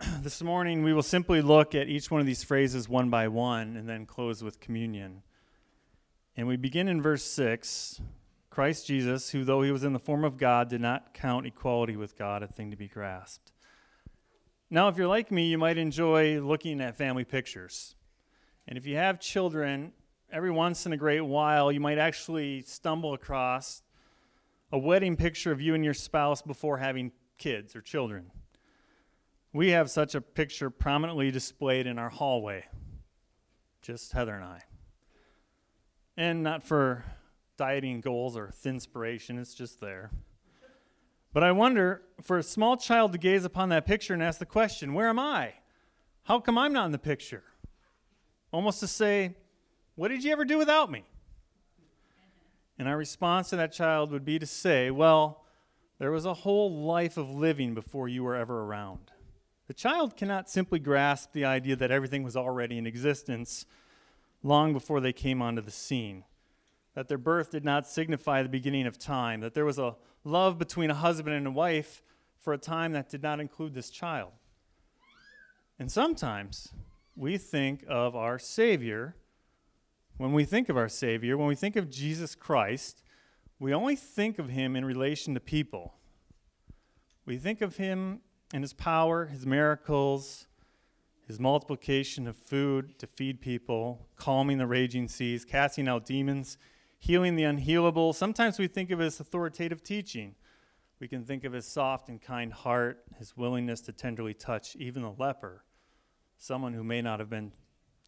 this morning we will simply look at each one of these phrases one by one and then close with communion. And we begin in verse 6 Christ Jesus, who though he was in the form of God, did not count equality with God a thing to be grasped. Now, if you're like me, you might enjoy looking at family pictures. And if you have children, every once in a great while, you might actually stumble across a wedding picture of you and your spouse before having kids or children. We have such a picture prominently displayed in our hallway, just Heather and I. And not for dieting goals or thin inspiration, it's just there. But I wonder for a small child to gaze upon that picture and ask the question, Where am I? How come I'm not in the picture? Almost to say, What did you ever do without me? And our response to that child would be to say, Well, there was a whole life of living before you were ever around. The child cannot simply grasp the idea that everything was already in existence long before they came onto the scene, that their birth did not signify the beginning of time, that there was a love between a husband and a wife for a time that did not include this child. And sometimes we think of our Savior, when we think of our Savior, when we think of Jesus Christ, we only think of him in relation to people. We think of him and his power, his miracles, his multiplication of food to feed people, calming the raging seas, casting out demons, healing the unhealable. Sometimes we think of his authoritative teaching. We can think of his soft and kind heart, his willingness to tenderly touch even the leper, someone who may not have been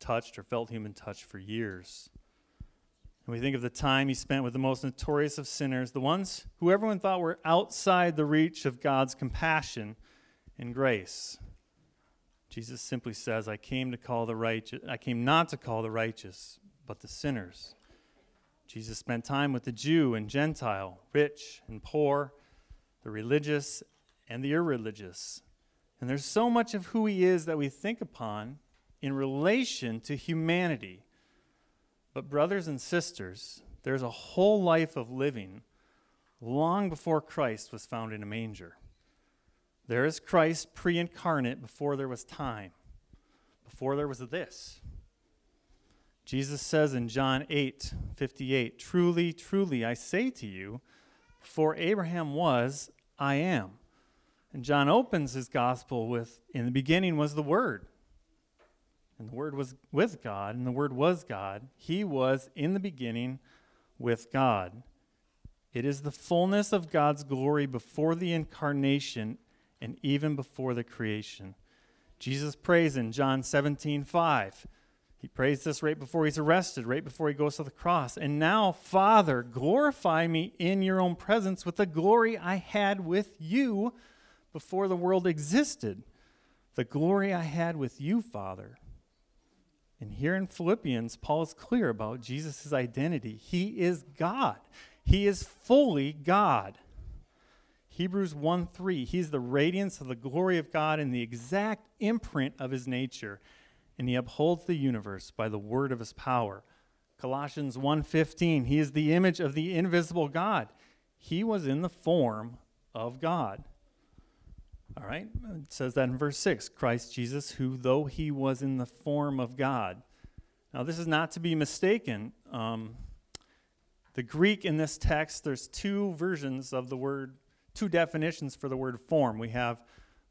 touched or felt human touch for years. And we think of the time he spent with the most notorious of sinners, the ones who everyone thought were outside the reach of God's compassion and grace. Jesus simply says, I came to call the righteous, I came not to call the righteous, but the sinners. Jesus spent time with the Jew and Gentile, rich and poor, the religious and the irreligious. And there's so much of who he is that we think upon in relation to humanity. But, brothers and sisters, there's a whole life of living long before Christ was found in a manger. There is Christ pre incarnate before there was time, before there was this. Jesus says in John 8 58, Truly, truly, I say to you, before Abraham was, I am. And John opens his gospel with, In the beginning was the Word. And the Word was with God, and the Word was God. He was in the beginning with God. It is the fullness of God's glory before the incarnation and even before the creation. Jesus prays in John 17, 5. He prays this right before he's arrested, right before he goes to the cross. And now, Father, glorify me in your own presence with the glory I had with you before the world existed. The glory I had with you, Father. And here in Philippians, Paul is clear about Jesus' identity. He is God, he is fully God. Hebrews 1 3, he's the radiance of the glory of God and the exact imprint of his nature, and he upholds the universe by the word of his power. Colossians 1:15, he is the image of the invisible God. He was in the form of God. All right? It says that in verse 6, Christ Jesus who though he was in the form of God. Now this is not to be mistaken. Um, the Greek in this text, there's two versions of the word two definitions for the word form. We have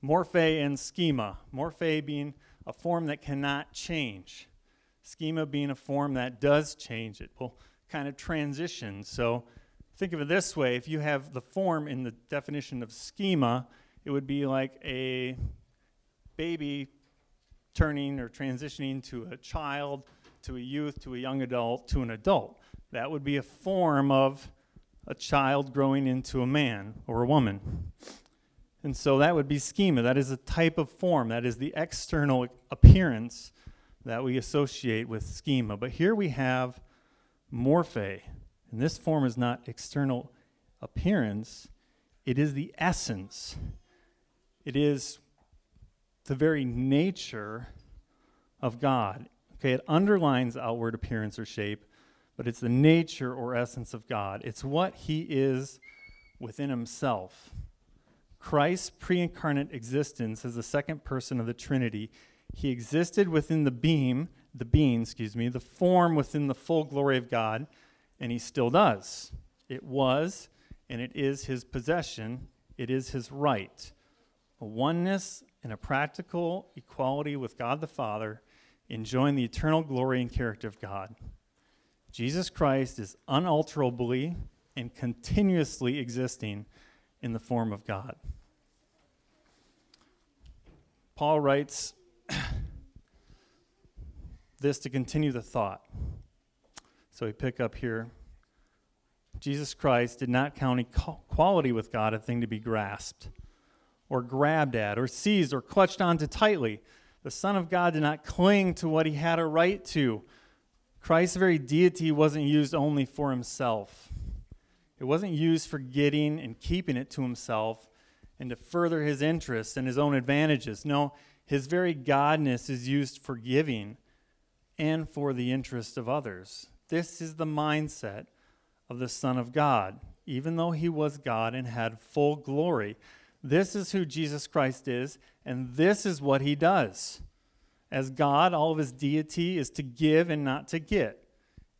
morphe and schema. Morphe being a form that cannot change, schema being a form that does change. It will kind of transition. So think of it this way if you have the form in the definition of schema, it would be like a baby turning or transitioning to a child, to a youth, to a young adult, to an adult. That would be a form of a child growing into a man or a woman. And so that would be schema. That is a type of form. That is the external appearance that we associate with schema. But here we have morphe. And this form is not external appearance, it is the essence. It is the very nature of God. Okay, it underlines outward appearance or shape, but it's the nature or essence of God. It's what He is within Himself. Christ's pre incarnate existence as the second person of the Trinity, He existed within the beam, the being, excuse me, the form within the full glory of God, and He still does. It was and it is His possession, it is His right. A oneness and a practical equality with God the Father enjoying the eternal glory and character of God. Jesus Christ is unalterably and continuously existing in the form of God. Paul writes this to continue the thought. So we pick up here. Jesus Christ did not count equality with God a thing to be grasped or grabbed at or seized or clutched onto tightly the Son of God did not cling to what he had a right to. Christ's very deity wasn't used only for himself, it wasn't used for getting and keeping it to himself and to further his interests and his own advantages. No, his very godness is used for giving and for the interest of others. This is the mindset of the Son of God, even though he was God and had full glory. This is who Jesus Christ is, and this is what he does. As God, all of his deity is to give and not to get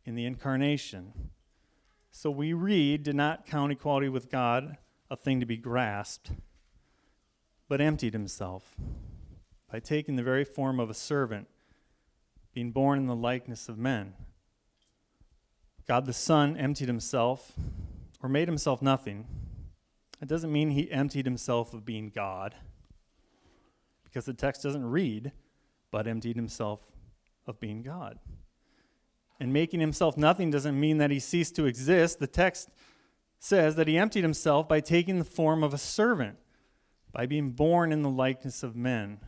in the incarnation. So we read, did not count equality with God a thing to be grasped, but emptied himself by taking the very form of a servant, being born in the likeness of men. God the Son emptied himself, or made himself nothing it doesn't mean he emptied himself of being God, because the text doesn't read, but emptied himself of being God. And making himself nothing doesn't mean that he ceased to exist. The text says that he emptied himself by taking the form of a servant, by being born in the likeness of men.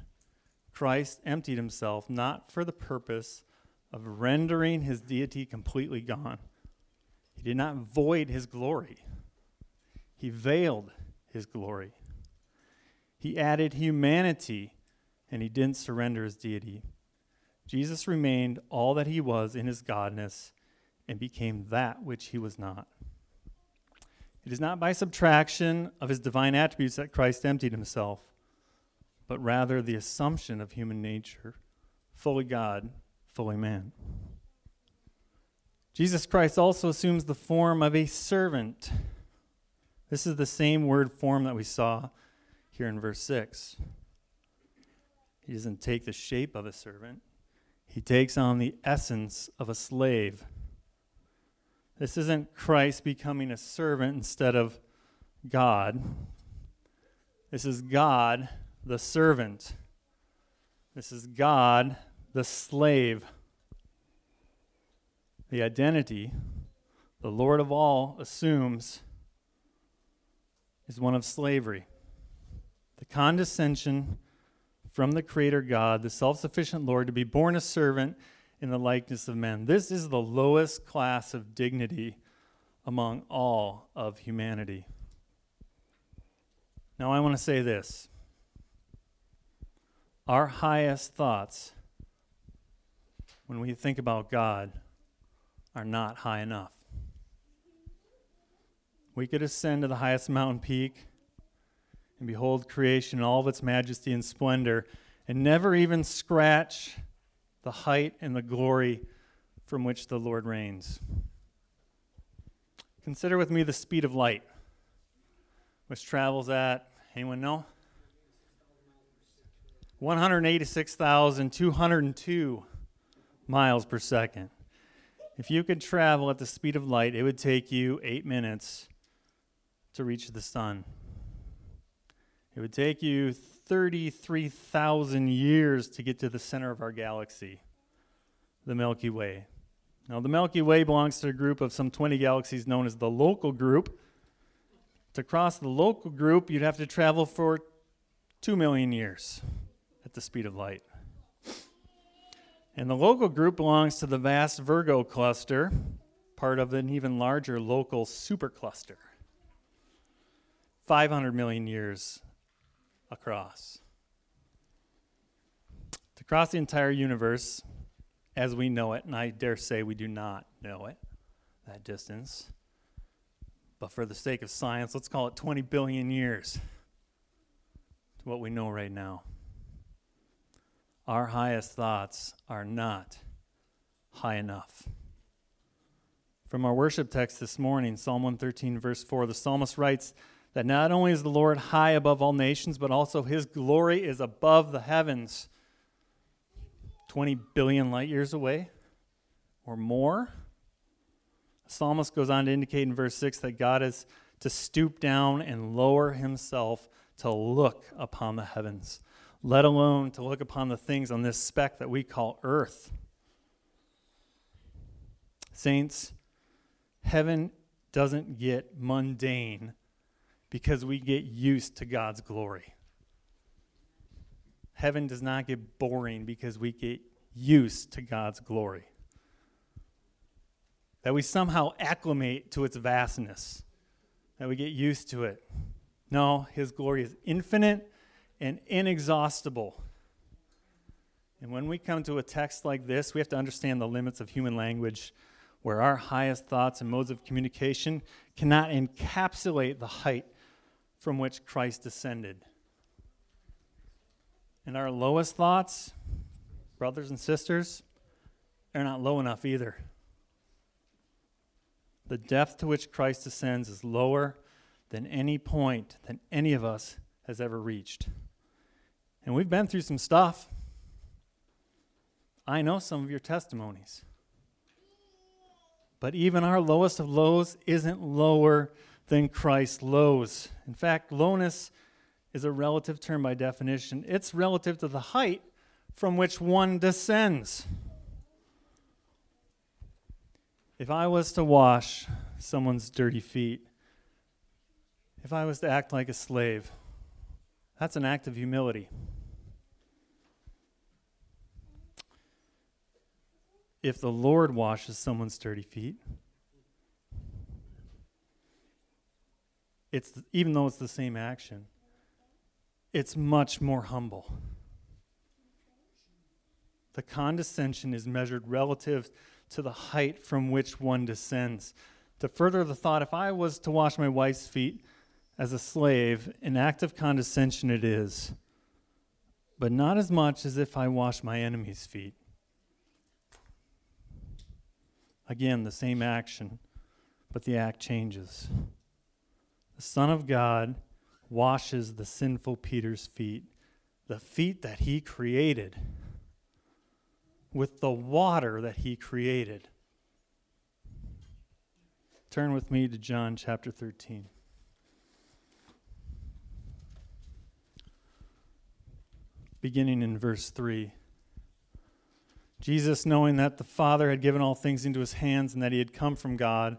Christ emptied himself not for the purpose of rendering his deity completely gone. He did not void his glory. He veiled his glory. He added humanity, and he didn't surrender his deity. Jesus remained all that he was in his godness and became that which he was not. It is not by subtraction of his divine attributes that Christ emptied himself, but rather the assumption of human nature, fully God, fully man. Jesus Christ also assumes the form of a servant. This is the same word form that we saw here in verse 6. He doesn't take the shape of a servant, he takes on the essence of a slave. This isn't Christ becoming a servant instead of God. This is God, the servant. This is God, the slave. The identity the Lord of all assumes is one of slavery. The condescension from the Creator God, the self sufficient Lord, to be born a servant in the likeness of men. This is the lowest class of dignity among all of humanity. Now, I want to say this our highest thoughts when we think about God are not high enough. We could ascend to the highest mountain peak and behold creation in all of its majesty and splendor and never even scratch the height and the glory from which the Lord reigns. Consider with me the speed of light, which travels at, anyone know? 186,202 miles per second. If you could travel at the speed of light, it would take you eight minutes to reach the sun. It would take you 33,000 years to get to the center of our galaxy, the Milky Way. Now, the Milky Way belongs to a group of some 20 galaxies known as the local group. To cross the local group, you'd have to travel for 2 million years at the speed of light. And the local group belongs to the vast Virgo cluster, part of an even larger local supercluster. 500 million years across. To cross the entire universe as we know it, and I dare say we do not know it, that distance, but for the sake of science, let's call it 20 billion years to what we know right now. Our highest thoughts are not high enough. From our worship text this morning, Psalm 113, verse 4, the psalmist writes that not only is the Lord high above all nations, but also his glory is above the heavens. 20 billion light years away or more. The psalmist goes on to indicate in verse 6 that God is to stoop down and lower himself to look upon the heavens, let alone to look upon the things on this speck that we call earth. Saints, heaven doesn't get mundane because we get used to God's glory. Heaven does not get boring because we get used to God's glory. That we somehow acclimate to its vastness, that we get used to it. No, His glory is infinite and inexhaustible. And when we come to a text like this, we have to understand the limits of human language, where our highest thoughts and modes of communication cannot encapsulate the height from which Christ descended. And our lowest thoughts, brothers and sisters, are not low enough either. The depth to which Christ descends is lower than any point that any of us has ever reached. And we've been through some stuff. I know some of your testimonies. But even our lowest of lows isn't lower than Christ lows. In fact, lowness is a relative term by definition, it's relative to the height from which one descends. If I was to wash someone's dirty feet, if I was to act like a slave, that's an act of humility. If the Lord washes someone's dirty feet, it's even though it's the same action, it's much more humble. The condescension is measured relative to the height from which one descends. To further the thought, if I was to wash my wife's feet as a slave, an act of condescension it is, but not as much as if I wash my enemy's feet. Again, the same action, but the act changes. The Son of God washes the sinful Peter's feet, the feet that he created, with the water that he created. Turn with me to John chapter 13. Beginning in verse 3. Jesus, knowing that the Father had given all things into his hands and that he had come from God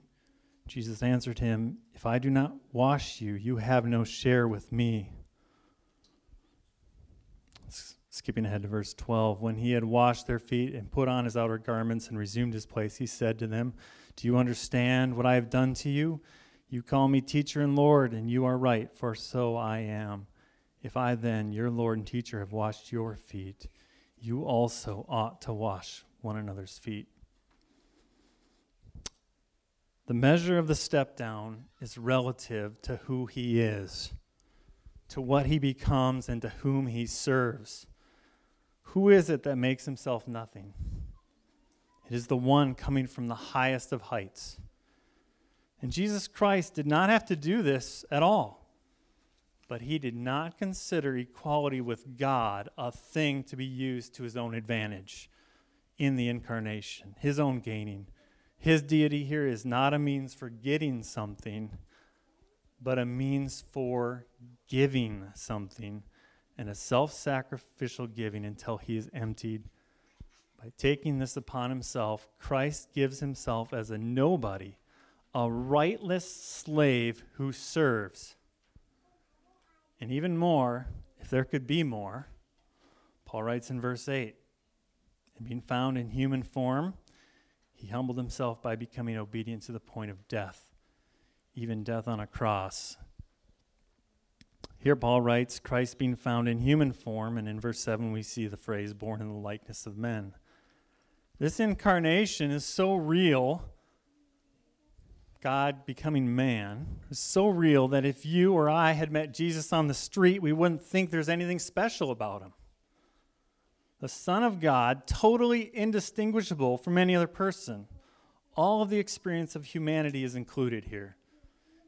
Jesus answered him, If I do not wash you, you have no share with me. Skipping ahead to verse 12. When he had washed their feet and put on his outer garments and resumed his place, he said to them, Do you understand what I have done to you? You call me teacher and Lord, and you are right, for so I am. If I then, your Lord and teacher, have washed your feet, you also ought to wash one another's feet. The measure of the step down is relative to who he is, to what he becomes, and to whom he serves. Who is it that makes himself nothing? It is the one coming from the highest of heights. And Jesus Christ did not have to do this at all. But he did not consider equality with God a thing to be used to his own advantage in the incarnation, his own gaining. His deity here is not a means for getting something, but a means for giving something and a self sacrificial giving until he is emptied. By taking this upon himself, Christ gives himself as a nobody a rightless slave who serves. And even more, if there could be more, Paul writes in verse 8 And being found in human form, he humbled himself by becoming obedient to the point of death, even death on a cross. Here, Paul writes, Christ being found in human form, and in verse 7, we see the phrase, born in the likeness of men. This incarnation is so real God becoming man is so real that if you or I had met Jesus on the street, we wouldn't think there's anything special about him. The Son of God, totally indistinguishable from any other person. All of the experience of humanity is included here.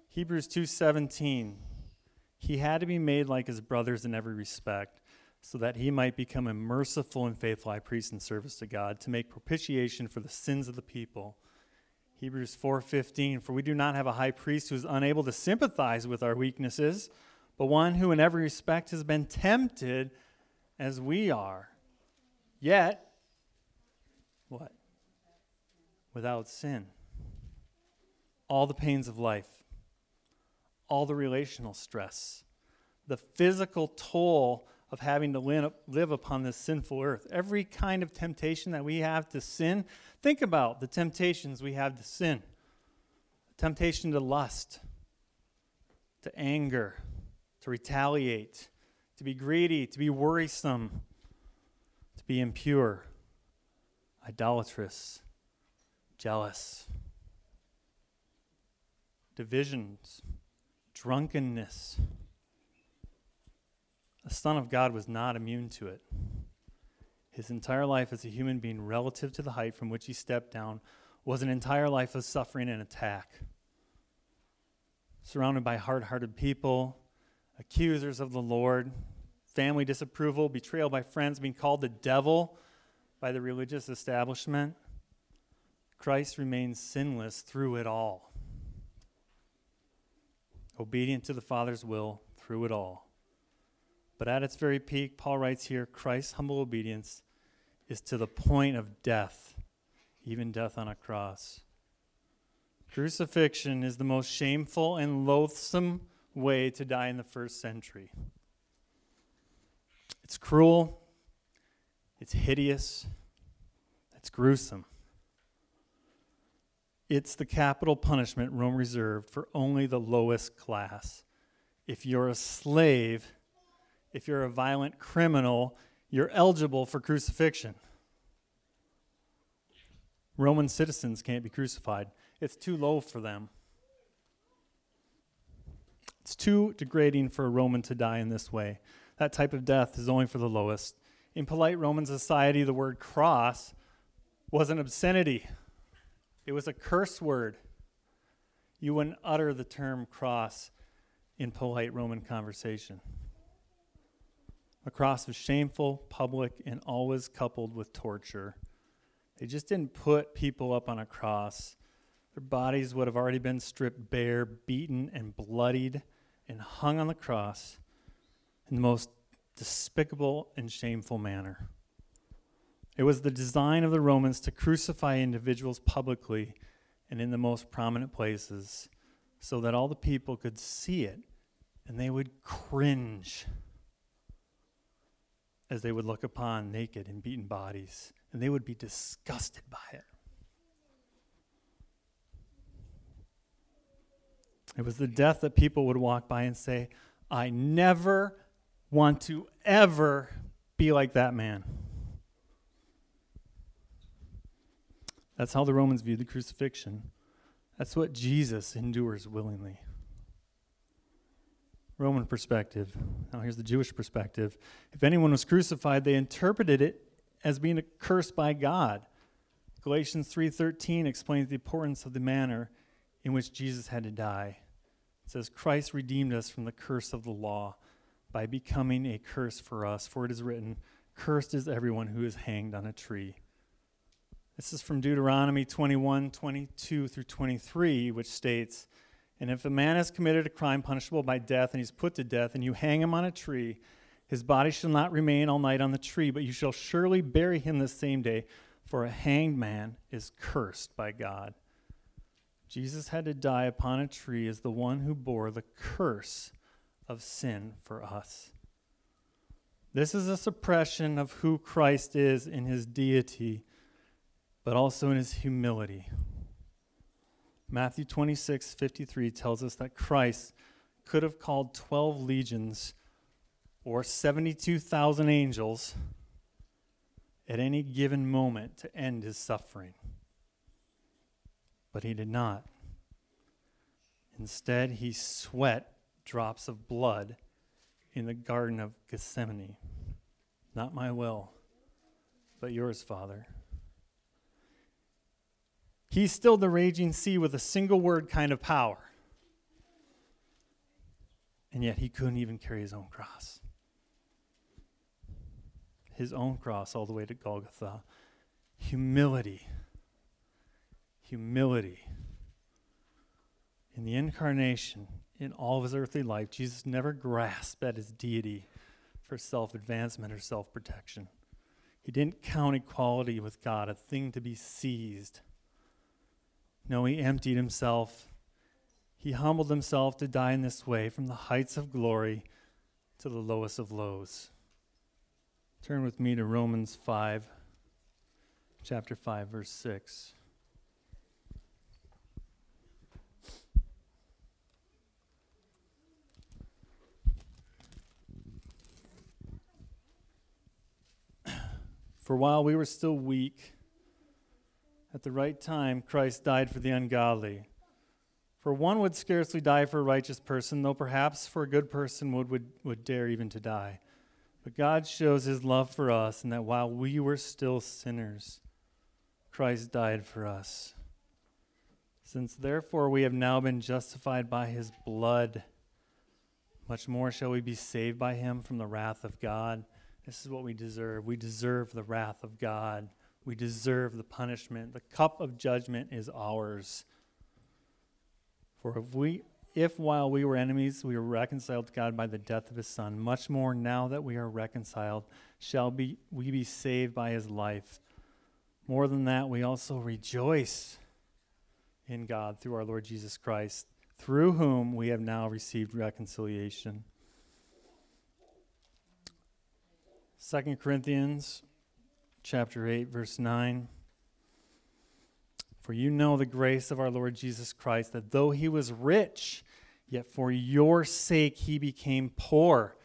Hebrews 2:17 He had to be made like his brothers in every respect, so that he might become a merciful and faithful high priest in service to God to make propitiation for the sins of the people. Hebrews 4:15 For we do not have a high priest who is unable to sympathize with our weaknesses, but one who in every respect has been tempted as we are. Yet what? Without sin. All the pains of life, all the relational stress, the physical toll of having to live upon this sinful earth. Every kind of temptation that we have to sin, think about the temptations we have to sin temptation to lust, to anger, to retaliate, to be greedy, to be worrisome, to be impure, idolatrous, jealous, divisions, drunkenness the Son of God was not immune to it. His entire life as a human being, relative to the height from which he stepped down, was an entire life of suffering and attack. Surrounded by hard hearted people, accusers of the Lord, family disapproval, betrayal by friends, being called the devil by the religious establishment, Christ remains sinless through it all. Obedient to the Father's will through it all. But at its very peak, Paul writes here Christ's humble obedience is to the point of death, even death on a cross. Crucifixion is the most shameful and loathsome way to die in the first century. It's cruel, it's hideous, it's gruesome. It's the capital punishment Rome reserved for only the lowest class. If you're a slave, if you're a violent criminal, you're eligible for crucifixion. Roman citizens can't be crucified, it's too low for them. It's too degrading for a Roman to die in this way. That type of death is only for the lowest. In polite Roman society, the word cross was an obscenity, it was a curse word. You wouldn't utter the term cross in polite Roman conversation. A cross was shameful, public, and always coupled with torture. They just didn't put people up on a cross. Their bodies would have already been stripped bare, beaten, and bloodied, and hung on the cross in the most despicable and shameful manner. It was the design of the Romans to crucify individuals publicly and in the most prominent places so that all the people could see it and they would cringe as they would look upon naked and beaten bodies, and they would be disgusted by it. It was the death that people would walk by and say, I never want to ever be like that man. That's how the Romans viewed the crucifixion. That's what Jesus endures willingly. Roman perspective. Now here's the Jewish perspective. If anyone was crucified, they interpreted it as being cursed by God. Galatians 3:13 explains the importance of the manner in which Jesus had to die. It says, Christ redeemed us from the curse of the law by becoming a curse for us. For it is written, Cursed is everyone who is hanged on a tree. This is from Deuteronomy 21 22 through 23, which states, And if a man has committed a crime punishable by death, and he's put to death, and you hang him on a tree, his body shall not remain all night on the tree, but you shall surely bury him the same day, for a hanged man is cursed by God. Jesus had to die upon a tree as the one who bore the curse of sin for us. This is a suppression of who Christ is in his deity, but also in his humility. Matthew 26, 53 tells us that Christ could have called 12 legions or 72,000 angels at any given moment to end his suffering. But he did not. Instead, he sweat drops of blood in the Garden of Gethsemane. Not my will, but yours, Father. He stilled the raging sea with a single word kind of power. And yet he couldn't even carry his own cross. His own cross all the way to Golgotha. Humility. Humility. In the incarnation, in all of his earthly life, Jesus never grasped at his deity for self advancement or self protection. He didn't count equality with God a thing to be seized. No, he emptied himself. He humbled himself to die in this way from the heights of glory to the lowest of lows. Turn with me to Romans 5, chapter 5, verse 6. For while we were still weak, at the right time, Christ died for the ungodly. For one would scarcely die for a righteous person, though perhaps for a good person would, would, would dare even to die. But God shows his love for us, and that while we were still sinners, Christ died for us. Since therefore we have now been justified by his blood, much more shall we be saved by him from the wrath of God. This is what we deserve. We deserve the wrath of God. We deserve the punishment. The cup of judgment is ours. For if we if while we were enemies we were reconciled to God by the death of his son, much more now that we are reconciled shall be we be saved by his life. More than that, we also rejoice in God through our Lord Jesus Christ, through whom we have now received reconciliation. 2 Corinthians chapter 8 verse 9 For you know the grace of our Lord Jesus Christ that though he was rich yet for your sake he became poor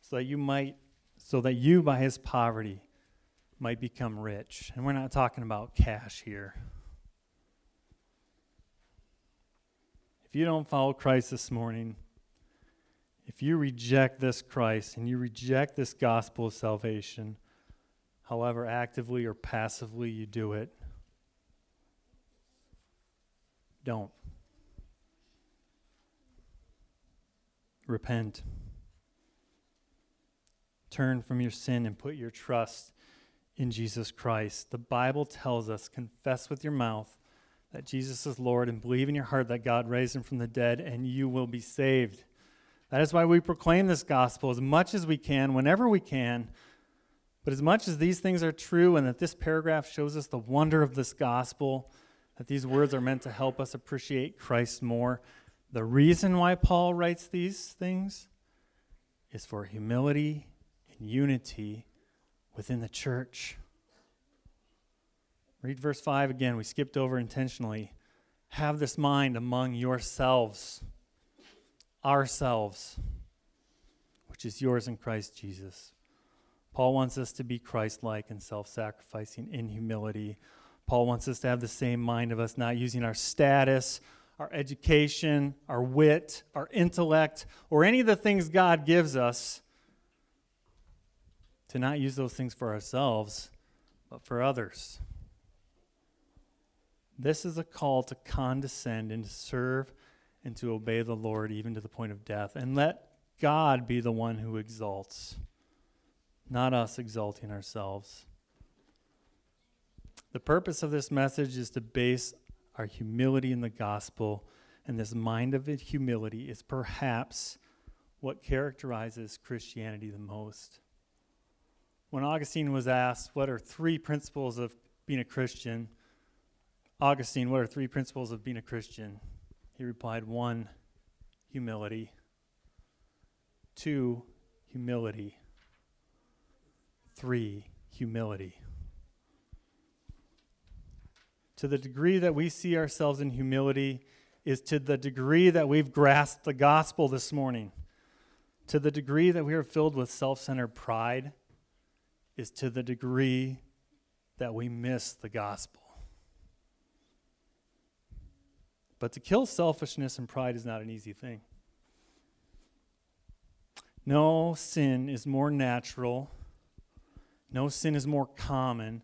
so that you might so that you by his poverty might become rich. And we're not talking about cash here. If you don't follow Christ this morning, if you reject this Christ and you reject this gospel of salvation, however actively or passively you do it, don't. Repent. Turn from your sin and put your trust in Jesus Christ. The Bible tells us confess with your mouth that Jesus is Lord and believe in your heart that God raised him from the dead, and you will be saved. That is why we proclaim this gospel as much as we can, whenever we can. But as much as these things are true, and that this paragraph shows us the wonder of this gospel, that these words are meant to help us appreciate Christ more, the reason why Paul writes these things is for humility and unity within the church. Read verse 5 again. We skipped over intentionally. Have this mind among yourselves ourselves, which is yours in Christ Jesus. Paul wants us to be Christ like and self sacrificing in humility. Paul wants us to have the same mind of us, not using our status, our education, our wit, our intellect, or any of the things God gives us, to not use those things for ourselves, but for others. This is a call to condescend and to serve and to obey the Lord even to the point of death. And let God be the one who exalts, not us exalting ourselves. The purpose of this message is to base our humility in the gospel, and this mind of humility is perhaps what characterizes Christianity the most. When Augustine was asked, What are three principles of being a Christian? Augustine, what are three principles of being a Christian? He replied, One, humility. Two, humility. Three, humility. To the degree that we see ourselves in humility, is to the degree that we've grasped the gospel this morning. To the degree that we are filled with self centered pride, is to the degree that we miss the gospel. But to kill selfishness and pride is not an easy thing. No sin is more natural, no sin is more common,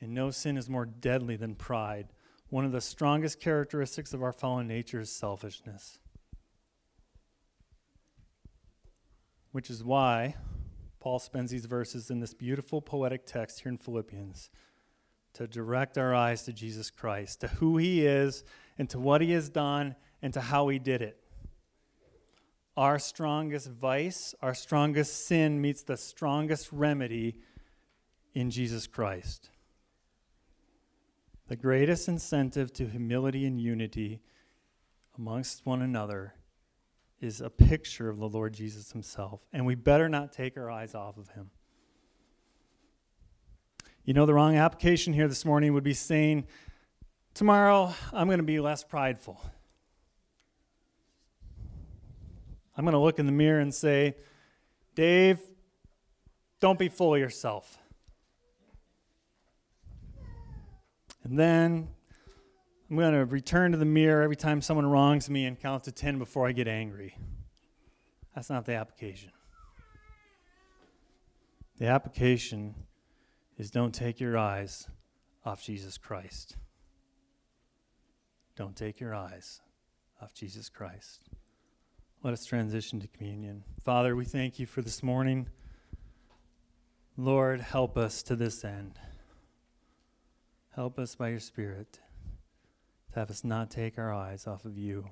and no sin is more deadly than pride. One of the strongest characteristics of our fallen nature is selfishness. Which is why Paul spends these verses in this beautiful poetic text here in Philippians to direct our eyes to Jesus Christ, to who he is, and to what he has done, and to how he did it. Our strongest vice, our strongest sin meets the strongest remedy in Jesus Christ. The greatest incentive to humility and unity amongst one another is a picture of the Lord Jesus himself, and we better not take our eyes off of him. You know, the wrong application here this morning would be saying, Tomorrow, I'm going to be less prideful. I'm going to look in the mirror and say, Dave, don't be full of yourself. And then I'm going to return to the mirror every time someone wrongs me and count to 10 before I get angry. That's not the application. The application is don't take your eyes off Jesus Christ. Don't take your eyes off Jesus Christ. Let us transition to communion. Father, we thank you for this morning. Lord, help us to this end. Help us by your Spirit to have us not take our eyes off of you.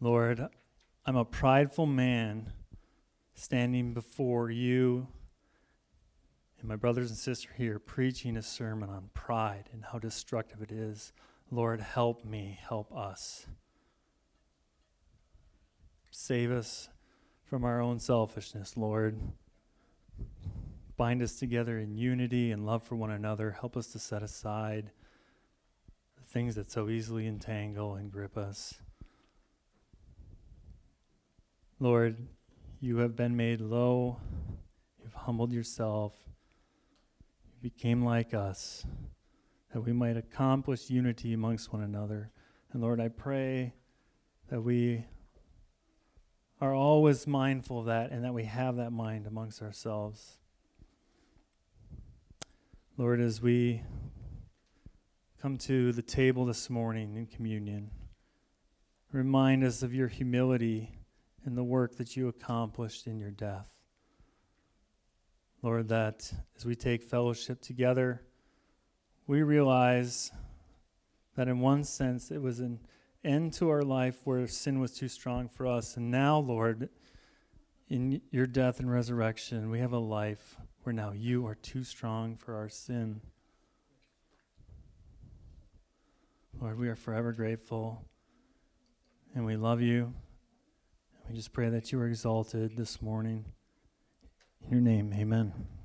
Lord, I'm a prideful man standing before you and my brothers and sisters here preaching a sermon on pride and how destructive it is. Lord, help me, help us. Save us from our own selfishness, Lord. Bind us together in unity and love for one another. Help us to set aside the things that so easily entangle and grip us. Lord, you have been made low. You've humbled yourself. You became like us that we might accomplish unity amongst one another. And Lord, I pray that we are always mindful of that and that we have that mind amongst ourselves. Lord, as we come to the table this morning in communion, remind us of your humility and the work that you accomplished in your death. Lord, that as we take fellowship together, we realize that in one sense it was an end to our life where sin was too strong for us. And now, Lord, in your death and resurrection, we have a life where now you are too strong for our sin. Lord, we are forever grateful and we love you. We just pray that you are exalted this morning. In your name, amen.